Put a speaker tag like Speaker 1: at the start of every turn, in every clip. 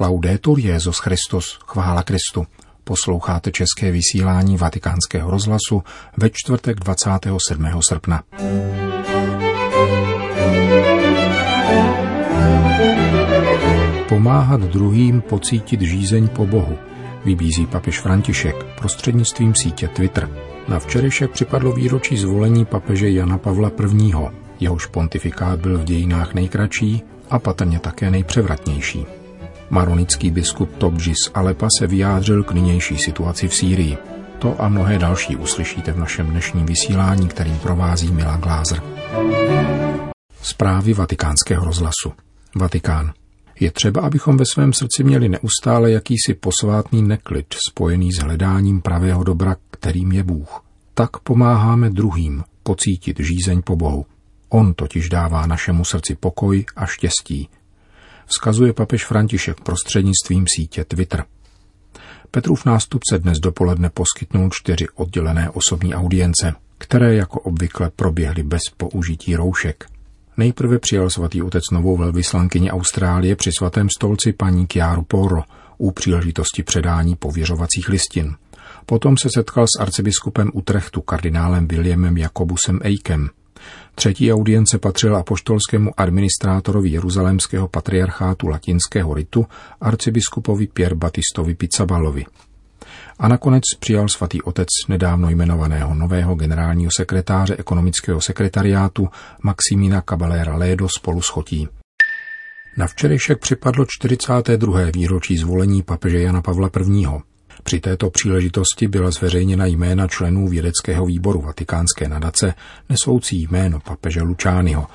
Speaker 1: Laudetur Jezus Christus, chvála Kristu. Posloucháte české vysílání Vatikánského rozhlasu ve čtvrtek 27. srpna. Pomáhat druhým pocítit žízeň po Bohu, vybízí papež František prostřednictvím sítě Twitter. Na včerejšek připadlo výročí zvolení papeže Jana Pavla I. Jehož pontifikát byl v dějinách nejkratší a patrně také nejpřevratnější. Maronický biskup Tobji Alepa se vyjádřil k nynější situaci v Sýrii. To a mnohé další uslyšíte v našem dnešním vysílání, kterým provází Milan Glázer. Zprávy vatikánského rozhlasu. Vatikán. Je třeba, abychom ve svém srdci měli neustále jakýsi posvátný neklid spojený s hledáním pravého dobra, kterým je Bůh. Tak pomáháme druhým pocítit žízeň po Bohu. On totiž dává našemu srdci pokoj a štěstí, vzkazuje papež František prostřednictvím sítě Twitter. Petrův nástupce dnes dopoledne poskytnul čtyři oddělené osobní audience, které jako obvykle proběhly bez použití roušek. Nejprve přijal svatý otec novou velvyslankyni Austrálie při svatém stolci paní Chiaru Poro u příležitosti předání pověřovacích listin. Potom se setkal s arcibiskupem Utrechtu kardinálem Williamem Jakobusem Eikem, Třetí audience patřila apoštolskému administrátorovi jeruzalémského patriarchátu latinského ritu arcibiskupovi Pier Batistovi Pizzabalovi. A nakonec přijal svatý otec nedávno jmenovaného nového generálního sekretáře ekonomického sekretariátu Maximina Caballera Ledo spolu s Chotí. Na včerejšek připadlo 42. výročí zvolení papeže Jana Pavla I. Při této příležitosti byla zveřejněna jména členů vědeckého výboru Vatikánské nadace nesoucí jméno papeže Lučányho.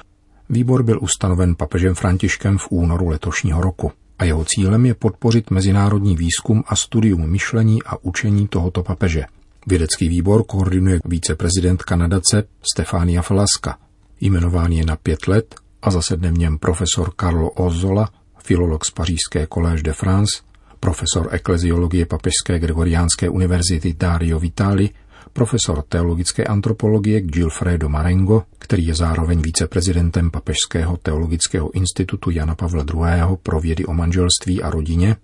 Speaker 1: Výbor byl ustanoven papežem Františkem v únoru letošního roku a jeho cílem je podpořit mezinárodní výzkum a studium myšlení a učení tohoto papeže. Vědecký výbor koordinuje viceprezidentka nadace Stefania Falaska. Jmenován je na pět let a zasedne v něm profesor Carlo Ozzola, filolog z Pařížské Collège de France, profesor ekleziologie Papežské Gregoriánské univerzity Dario Vitali, profesor teologické antropologie Gilfredo Marengo, který je zároveň viceprezidentem Papežského teologického institutu Jana Pavla II. pro vědy o manželství a rodině,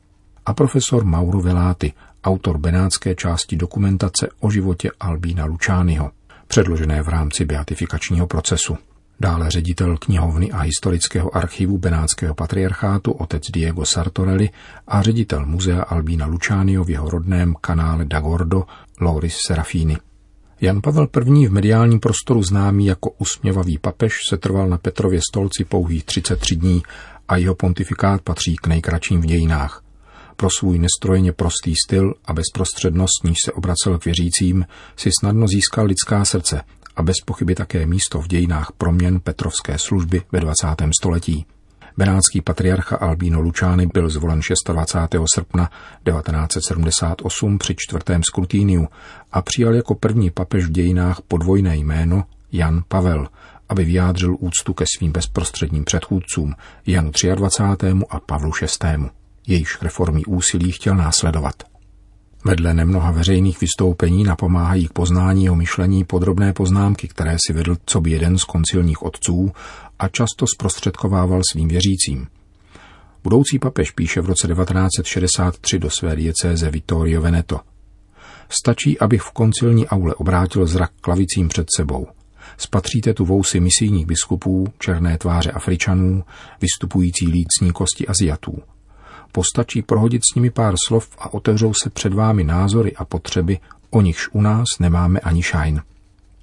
Speaker 1: a profesor Mauro Velati, autor benátské části dokumentace o životě Albína Lučányho, předložené v rámci beatifikačního procesu. Dále ředitel knihovny a historického archivu Benátského patriarchátu otec Diego Sartorelli a ředitel muzea Albína Lučánio v jeho rodném kanále Dagordo Loris Serafini. Jan Pavel I. v mediálním prostoru známý jako usměvavý papež se trval na Petrově stolci pouhých 33 dní a jeho pontifikát patří k nejkratším v dějinách. Pro svůj nestrojeně prostý styl a bezprostřednost, níž se obracel k věřícím, si snadno získal lidská srdce a bez pochyby také místo v dějinách proměn Petrovské služby ve 20. století. Benátský patriarcha Albino Lučány byl zvolen 26. srpna 1978 při čtvrtém skrutíniu a přijal jako první papež v dějinách podvojné jméno Jan Pavel, aby vyjádřil úctu ke svým bezprostředním předchůdcům Janu 23. a Pavlu VI. Jejíž reformní úsilí chtěl následovat. Vedle nemnoha veřejných vystoupení napomáhají k poznání jeho myšlení podrobné poznámky, které si vedl co by jeden z koncilních otců a často zprostředkovával svým věřícím. Budoucí papež píše v roce 1963 do své diecéze Vittorio Veneto. Stačí, abych v koncilní aule obrátil zrak klavicím před sebou. Spatříte tu vousy misijních biskupů, černé tváře Afričanů, vystupující lícní kosti Aziatů – Postačí prohodit s nimi pár slov a otevřou se před vámi názory a potřeby, o nichž u nás nemáme ani šajn.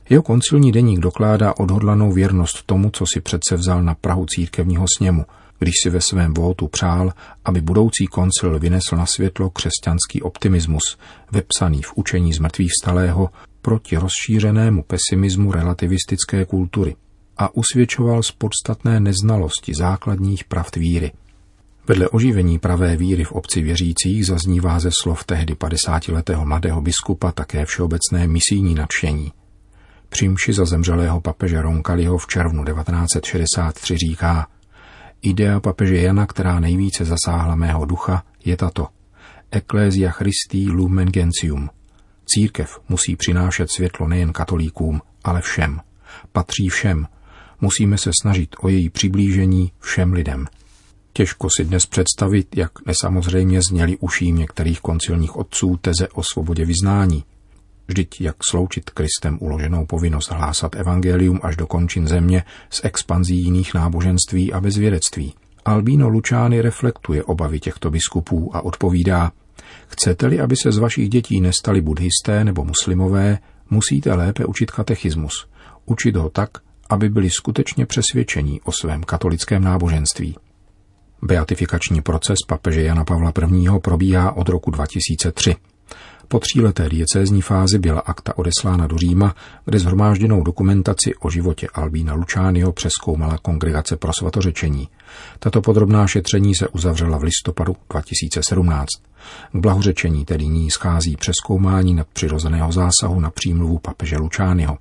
Speaker 1: Jeho koncilní deník dokládá odhodlanou věrnost tomu, co si přece vzal na Prahu církevního sněmu, když si ve svém vótu přál, aby budoucí koncil vynesl na světlo křesťanský optimismus, vepsaný v učení zmrtvých stalého proti rozšířenému pesimismu relativistické kultury a usvědčoval z podstatné neznalosti základních pravd víry – Vedle oživení pravé víry v obci věřících zaznívá ze slov tehdy 50-letého mladého biskupa také všeobecné misijní nadšení. Přímši za zemřelého papeže Ronkaliho v červnu 1963 říká Idea papeže Jana, která nejvíce zasáhla mého ducha, je tato. Ecclesia Christi Lumen Gentium. Církev musí přinášet světlo nejen katolíkům, ale všem. Patří všem. Musíme se snažit o její přiblížení všem lidem. Těžko si dnes představit, jak nesamozřejmě zněli uším některých koncilních otců teze o svobodě vyznání. Vždyť jak sloučit Kristem uloženou povinnost hlásat evangelium až do končin země s expanzí jiných náboženství a bezvědectví. Albino Lučány reflektuje obavy těchto biskupů a odpovídá, chcete-li, aby se z vašich dětí nestali buddhisté nebo muslimové, musíte lépe učit katechismus. Učit ho tak, aby byli skutečně přesvědčení o svém katolickém náboženství. Beatifikační proces papeže Jana Pavla I. probíhá od roku 2003. Po tříleté diecézní fázi byla akta odeslána do Říma, kde zhromážděnou dokumentaci o životě Albína Lučányho přeskoumala kongregace pro svatořečení. Tato podrobná šetření se uzavřela v listopadu 2017. K blahořečení tedy ní schází přeskoumání nadpřirozeného zásahu na přímluvu papeže Lučányho.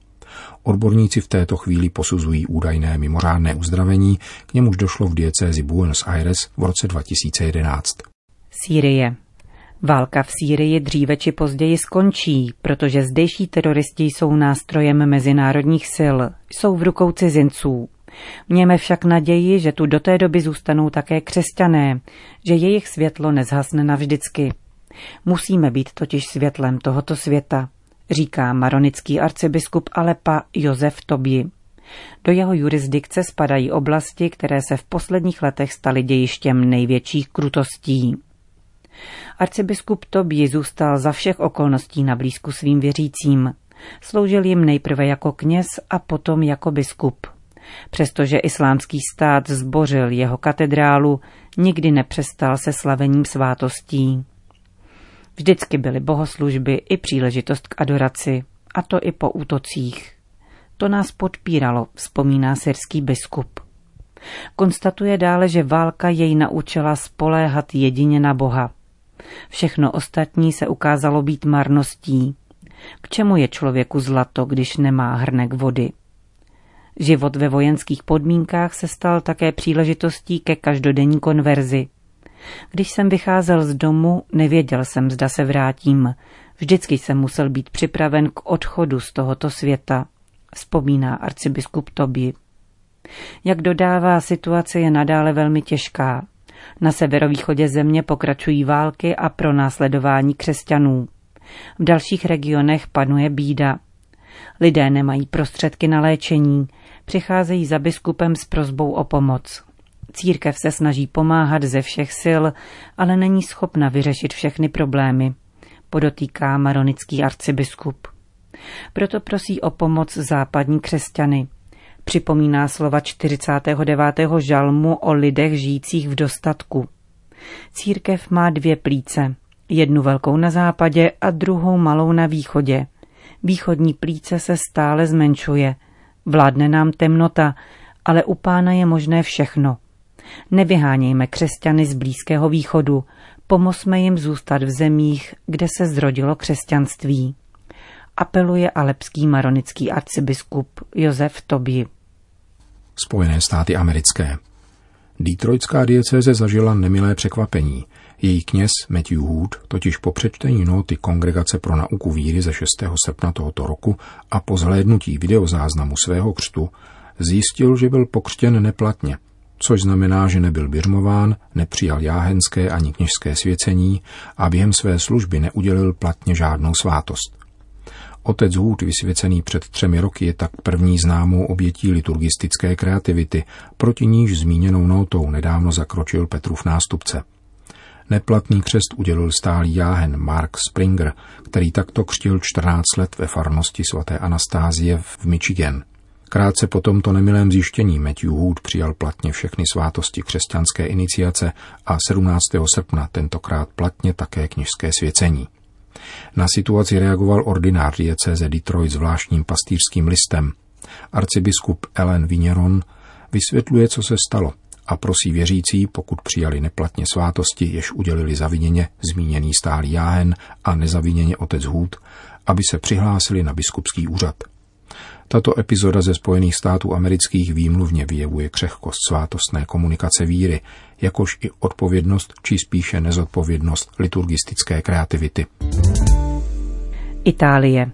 Speaker 1: Odborníci v této chvíli posuzují údajné mimořádné uzdravení, k němuž došlo v diecézi Buenos Aires v roce 2011.
Speaker 2: Sýrie. Válka v Sýrii dříve či později skončí, protože zdejší teroristi jsou nástrojem mezinárodních sil, jsou v rukou cizinců. Měme však naději, že tu do té doby zůstanou také křesťané, že jejich světlo nezhasne navždycky. Musíme být totiž světlem tohoto světa, říká maronický arcibiskup Alepa Josef Tobi. Do jeho jurisdikce spadají oblasti, které se v posledních letech staly dějištěm největších krutostí. Arcibiskup Tobi zůstal za všech okolností na blízku svým věřícím. Sloužil jim nejprve jako kněz a potom jako biskup. Přestože islámský stát zbořil jeho katedrálu, nikdy nepřestal se slavením svátostí. Vždycky byly bohoslužby i příležitost k adoraci, a to i po útocích. To nás podpíralo, vzpomíná syrský biskup. Konstatuje dále, že válka jej naučila spoléhat jedině na Boha. Všechno ostatní se ukázalo být marností. K čemu je člověku zlato, když nemá hrnek vody? Život ve vojenských podmínkách se stal také příležitostí ke každodenní konverzi. Když jsem vycházel z domu, nevěděl jsem, zda se vrátím. Vždycky jsem musel být připraven k odchodu z tohoto světa, vzpomíná arcibiskup Tobi. Jak dodává, situace je nadále velmi těžká. Na severovýchodě země pokračují války a pro následování křesťanů. V dalších regionech panuje bída. Lidé nemají prostředky na léčení, přicházejí za biskupem s prozbou o pomoc. Církev se snaží pomáhat ze všech sil, ale není schopna vyřešit všechny problémy, podotýká maronický arcibiskup. Proto prosí o pomoc západní křesťany. Připomíná slova 49. žalmu o lidech žijících v dostatku. Církev má dvě plíce, jednu velkou na západě a druhou malou na východě. Východní plíce se stále zmenšuje. Vládne nám temnota, ale u pána je možné všechno – Nevyhánějme křesťany z Blízkého východu, pomozme jim zůstat v zemích, kde se zrodilo křesťanství. Apeluje alepský maronický arcibiskup Josef Tobi.
Speaker 1: Spojené státy americké. Detroitská diecéze zažila nemilé překvapení. Její kněz Matthew Hood totiž po přečtení noty Kongregace pro nauku víry ze 6. srpna tohoto roku a po zhlédnutí videozáznamu svého křtu zjistil, že byl pokřtěn neplatně – což znamená, že nebyl birmován, nepřijal jáhenské ani kněžské svěcení a během své služby neudělil platně žádnou svátost. Otec Hůd, vysvěcený před třemi roky, je tak první známou obětí liturgistické kreativity, proti níž zmíněnou notou nedávno zakročil Petrův nástupce. Neplatný křest udělil stálý jáhen Mark Springer, který takto křtil 14 let ve farnosti svaté Anastázie v Michigan – Krátce po tomto nemilém zjištění Matthew Hood přijal platně všechny svátosti křesťanské iniciace a 17. srpna tentokrát platně také kněžské svěcení. Na situaci reagoval ordinár diecéze Detroit zvláštním pastýřským listem. Arcibiskup Ellen Vigneron vysvětluje, co se stalo a prosí věřící, pokud přijali neplatně svátosti, jež udělili zaviněně zmíněný stálý jáhen a nezaviněně otec Hůd, aby se přihlásili na biskupský úřad – tato epizoda ze Spojených států amerických výmluvně vyjevuje křehkost svátostné komunikace víry, jakož i odpovědnost, či spíše nezodpovědnost liturgistické kreativity.
Speaker 2: Itálie.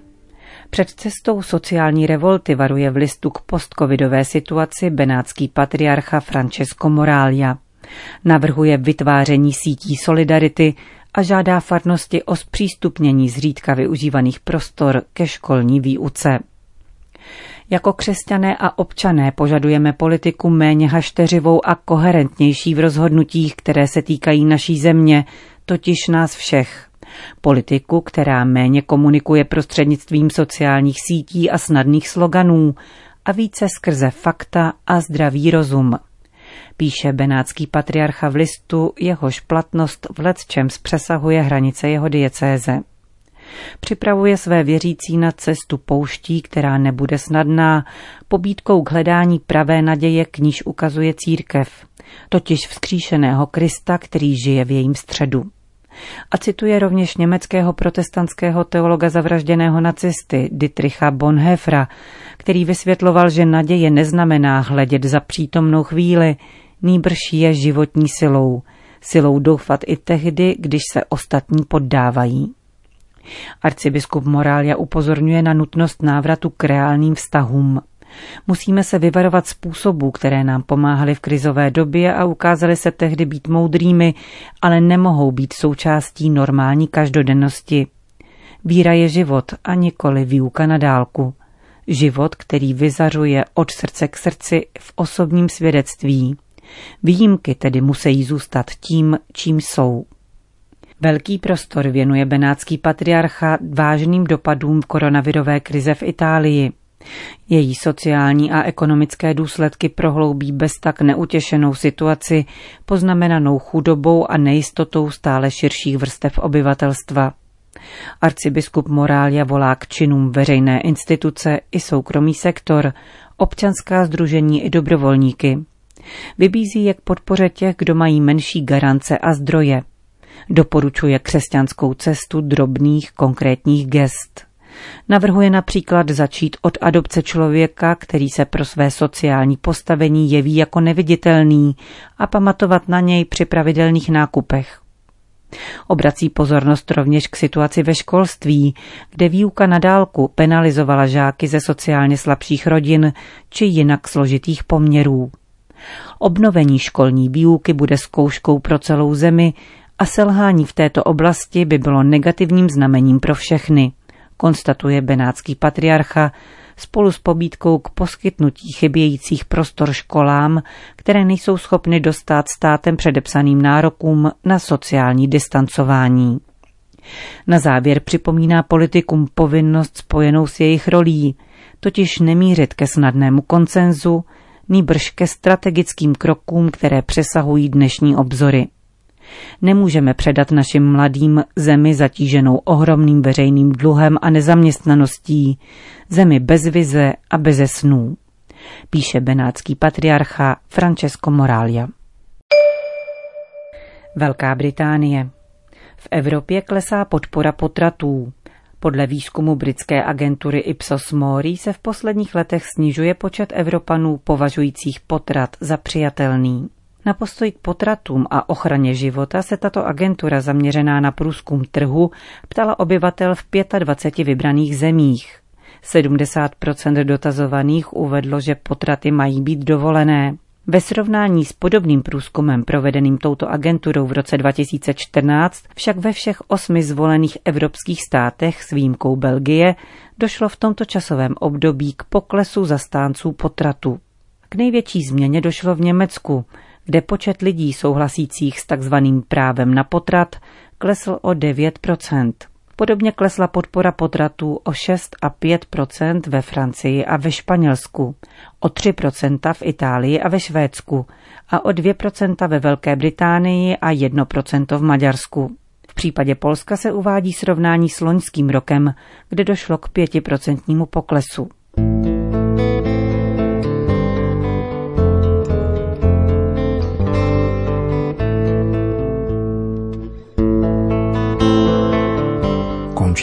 Speaker 2: Před cestou sociální revolty varuje v listu k postcovidové situaci benátský patriarcha Francesco Moralia. Navrhuje vytváření sítí solidarity a žádá farnosti o zpřístupnění zřídka využívaných prostor ke školní výuce. Jako křesťané a občané požadujeme politiku méně hašteřivou a koherentnější v rozhodnutích, které se týkají naší země, totiž nás všech. Politiku, která méně komunikuje prostřednictvím sociálních sítí a snadných sloganů a více skrze fakta a zdravý rozum. Píše benátský patriarcha v listu, jehož platnost v letčem přesahuje hranice jeho diecéze. Připravuje své věřící na cestu pouští, která nebude snadná, pobídkou k hledání pravé naděje, k níž ukazuje církev, totiž vzkříšeného Krista, který žije v jejím středu. A cituje rovněž německého protestantského teologa zavražděného nacisty Dietricha Bonhoeffera, který vysvětloval, že naděje neznamená hledět za přítomnou chvíli, nýbrž je životní silou, silou doufat i tehdy, když se ostatní poddávají. Arcibiskup Morália upozorňuje na nutnost návratu k reálným vztahům. Musíme se vyvarovat způsobů, které nám pomáhaly v krizové době a ukázaly se tehdy být moudrými, ale nemohou být součástí normální každodennosti. Víra je život a nikoli výuka na dálku. Život, který vyzařuje od srdce k srdci v osobním svědectví. Výjimky tedy musí zůstat tím, čím jsou. Velký prostor věnuje benátský patriarcha vážným dopadům koronavirové krize v Itálii. Její sociální a ekonomické důsledky prohloubí bez tak neutěšenou situaci, poznamenanou chudobou a nejistotou stále širších vrstev obyvatelstva. Arcibiskup Morália volá k činům veřejné instituce i soukromý sektor, občanská združení i dobrovolníky. Vybízí je k podpoře těch, kdo mají menší garance a zdroje – Doporučuje křesťanskou cestu drobných konkrétních gest. Navrhuje například začít od adopce člověka, který se pro své sociální postavení jeví jako neviditelný a pamatovat na něj při pravidelných nákupech. Obrací pozornost rovněž k situaci ve školství, kde výuka na dálku penalizovala žáky ze sociálně slabších rodin či jinak složitých poměrů. Obnovení školní výuky bude zkouškou pro celou zemi a selhání v této oblasti by bylo negativním znamením pro všechny, konstatuje benátský patriarcha spolu s pobídkou k poskytnutí chybějících prostor školám, které nejsou schopny dostat státem předepsaným nárokům na sociální distancování. Na závěr připomíná politikům povinnost spojenou s jejich rolí, totiž nemířit ke snadnému koncenzu, nýbrž ke strategickým krokům, které přesahují dnešní obzory. Nemůžeme předat našim mladým zemi zatíženou ohromným veřejným dluhem a nezaměstnaností, zemi bez vize a beze snů, píše benátský patriarcha Francesco Moralia. Velká Británie. V Evropě klesá podpora potratů. Podle výzkumu britské agentury Ipsos Mori se v posledních letech snižuje počet Evropanů považujících potrat za přijatelný. Na postoj k potratům a ochraně života se tato agentura zaměřená na průzkum trhu ptala obyvatel v 25 vybraných zemích. 70% dotazovaných uvedlo, že potraty mají být dovolené. Ve srovnání s podobným průzkumem provedeným touto agenturou v roce 2014 však ve všech osmi zvolených evropských státech s výjimkou Belgie došlo v tomto časovém období k poklesu zastánců potratu. K největší změně došlo v Německu, kde počet lidí souhlasících s takzvaným právem na potrat klesl o 9% Podobně klesla podpora potratů o 6 a 5% ve Francii a ve Španělsku, o 3% v Itálii a ve Švédsku a o 2% ve Velké Británii a 1% v Maďarsku. V případě Polska se uvádí srovnání s loňským rokem, kde došlo k 5% poklesu.